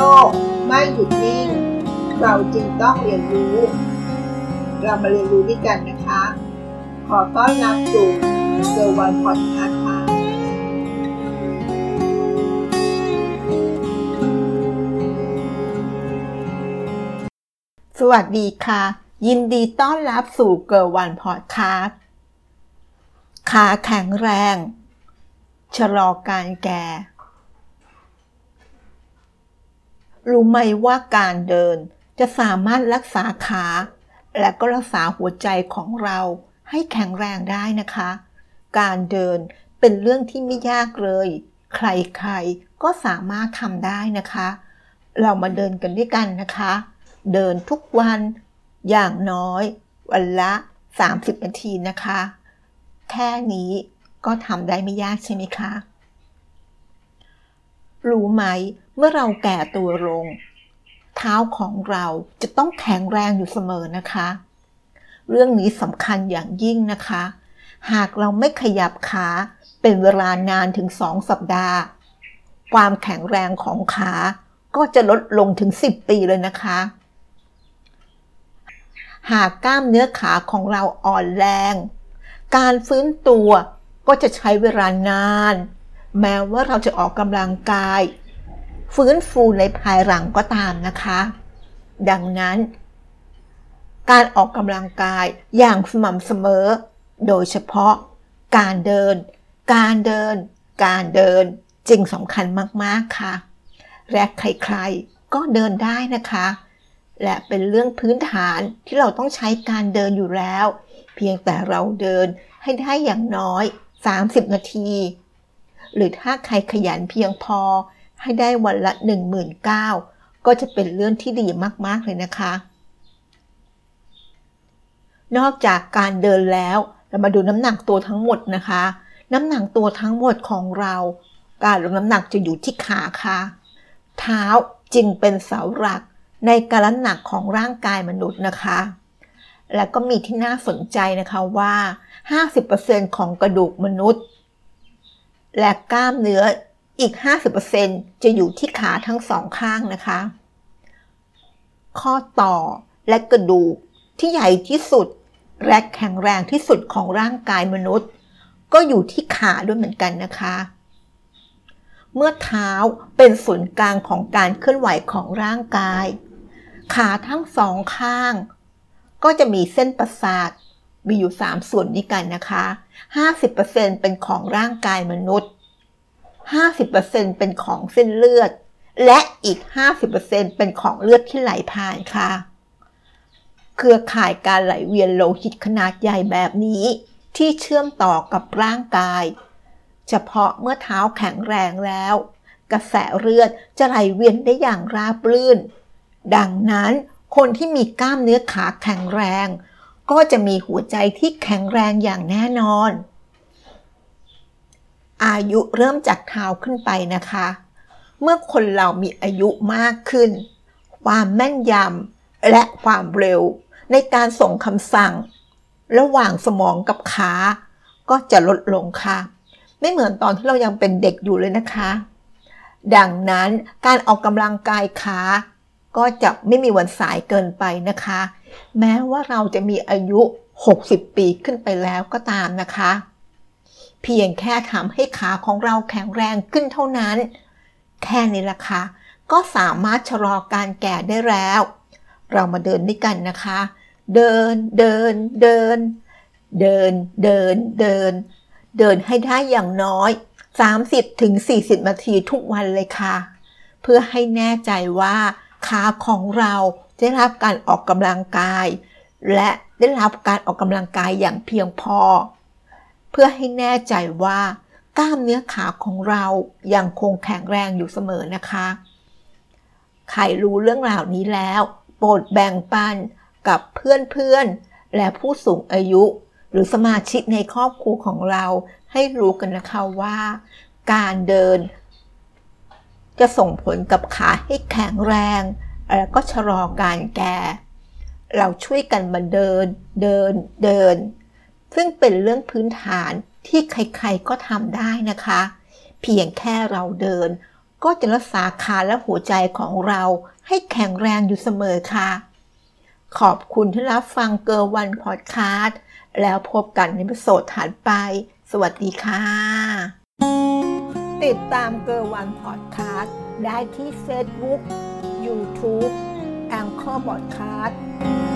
ลกไม่หยุดนิ่ง เราจึงต้องเรียนรู้ เรามาเรียนรู้ด้วยกันนะคะ ขอต้อนรับสู่เซอร์วันพอดคาส์ค่ะสวัสดีค่ะ ยินดีต้อนรับสู่เกิร์วันพอดคาส์ขาแข็งแรง ชะลอการแก่ รู้ไหมว่าการเดินจะสามารถรักษาขา และก็รักษาหัวใจของเราให้แข็งแรงได้นะคะ การเดินเป็นเรื่องที่ไม่ยากเลย ใครๆก็สามารถทำได้นะคะ เรามาเดินกันด้วยกันนะคะ เดินทุกวันอย่างน้อย วันละ 30 นาทีนะคะ แค่นี้ก็ทำได้ไม่ยากใช่ไหมคะ รู้ไหม เมื่อเราแก่ตัวลง เท้าของเราจะต้องแข็งแรงอยู่เสมอนะคะ เรื่องนี้สำคัญอย่างยิ่งนะคะ หากเราไม่ขยับขาเป็นเวลานานถึงสองสัปดาห์ ความแข็งแรงของขาก็จะลดลงถึง 10 ปีเลยนะคะ หากกล้ามเนื้อขาของเราอ่อนแรง การฟื้นตัวก็จะใช้เวลานาน แม้ว่าเราจะออกกำลังกาย ฟื้นฟูในภายหลังก็ตามนะคะ ดังนั้น การออกกำลังกายอย่างสม่ำเสมอ โดยเฉพาะการเดิน การเดิน การเดินจึงสำคัญมากๆค่ะ และใครๆก็เดินได้นะคะ และเป็นเรื่องพื้นฐานที่เราต้องใช้การเดินอยู่แล้ว เพียงแต่เราเดินให้ได้อย่างน้อย 30 นาที หรือถ้าใครขยันเพียงพอ ให้ได้วันละ 19,000ก็จะเป็นเรื่องที่ดีมากๆเลยนะคะ นอกจากการเดินแล้วเรามาดูน้ำหนักตัวทั้งหมดนะคะ น้ำหนักตัวทั้งหมดของเรา การลดน้ำหนักจะอยู่ที่ขาค่ะ เท้าจึงเป็นเสาหลักในการน้ำหนักของร่างกายมนุษย์นะคะ และก็มีที่น่าสนใจนะคะว่า 50%ของกระดูกมนุษย์ และกล้ามเนื้ออีก 50%จะอยู่ที่ขาทั้งสองข้างนะคะ ข้อต่อและกระดูกที่ใหญ่ที่สุด และแข็งแรงที่สุดของร่างกายมนุษย์ ก็อยู่ที่ขาด้วยเหมือนกันนะคะ เมื่อเท้าเป็นศูนย์กลางของการเคลื่อนไหวของร่างกาย ขาทั้งสองข้าง ก็จะมีเส้นประสาท มีอยู่ 3 ส่วนนี้กันนะคะ 50%เป็นของร่างกายมนุษย์ 50%เป็นของเส้นเลือด และอีก 50%เป็นของเลือดที่ไหลผ่านค่ะ เครือข่ายการไหลเวียนโลหิตขนาดใหญ่แบบนี้ที่เชื่อมต่อกับร่างกาย เฉพาะเมื่อเท้าแข็งแรงแล้ว กระแสเลือดจะไหลเวียนได้อย่างราบรื่น ดังนั้นคนที่มีกล้ามเนื้อขาแข็งแรง ก็จะมีหัวใจที่แข็งแรงอย่างแน่นอน อายุเริ่มจากเท้าขึ้นไปนะคะ เมื่อคนเรามีอายุมากขึ้น ความแม่นยำและความเร็ว ในการส่งคำสั่ง ระหว่างสมองกับขา ก็จะลดลงค่ะ ไม่เหมือนตอนที่เรายังเป็นเด็กอยู่เลยนะคะ ดังนั้นการออกกำลังกายขาก็จะไม่มีวันสายเกินไปนะคะ แม้ว่าเราจะมีอายุ 60 ปีขึ้นไปแล้วก็ตามนะคะ เพียงแค่ทำให้ขาของเราแข็งแรงขึ้นเท่านั้น แค่นี้ละค่ะก็สามารถชะลอการแก่ได้แล้ว เรามาเดินด้วยกันนะคะ เดินเดินเดิน เดินเดินเดิน เดินให้ได้อย่างน้อย 30-40ถึงนาทีทุกวันเลยค่ะ เพื่อให้แน่ใจว่าขาของเรา ได้รับการออกกำลังกาย และได้รับการออกกำลังกายอย่างเพียงพอ เพื่อให้แน่ใจว่ากล้ามเนื้อขาของเรายังคงแข็งแรงอยู่เสมอนะคะ ใครรู้เรื่องราวนี้แล้ว โปรดแบ่งปันกับเพื่อนๆ และผู้สูงอายุ หรือสมาชิกในครอบครัวของเราให้รู้กันนะคะว่า การเดิน จะส่งผลกับขาให้แข็งแรง แล้วก็ชะลอการแก่ เราช่วยกันมาเดิน เดิน เดิน ซึ่งเป็นเรื่องพื้นฐานที่ใครๆก็ทำได้นะคะ เพียงแค่เราเดิน ก็จะรักษาขาและหัวใจของเราให้แข็งแรงอยู่เสมอค่ะ ขอบคุณที่รับฟังเกอร์วันพอดคาสต์แล้วพบกันในประโสดถัดไป สวัสดีค่ะ ติดตามเกอร์วันพอดคาสต์ได้ที่ Facebook YouTube แองเกอร์พอดคาสต์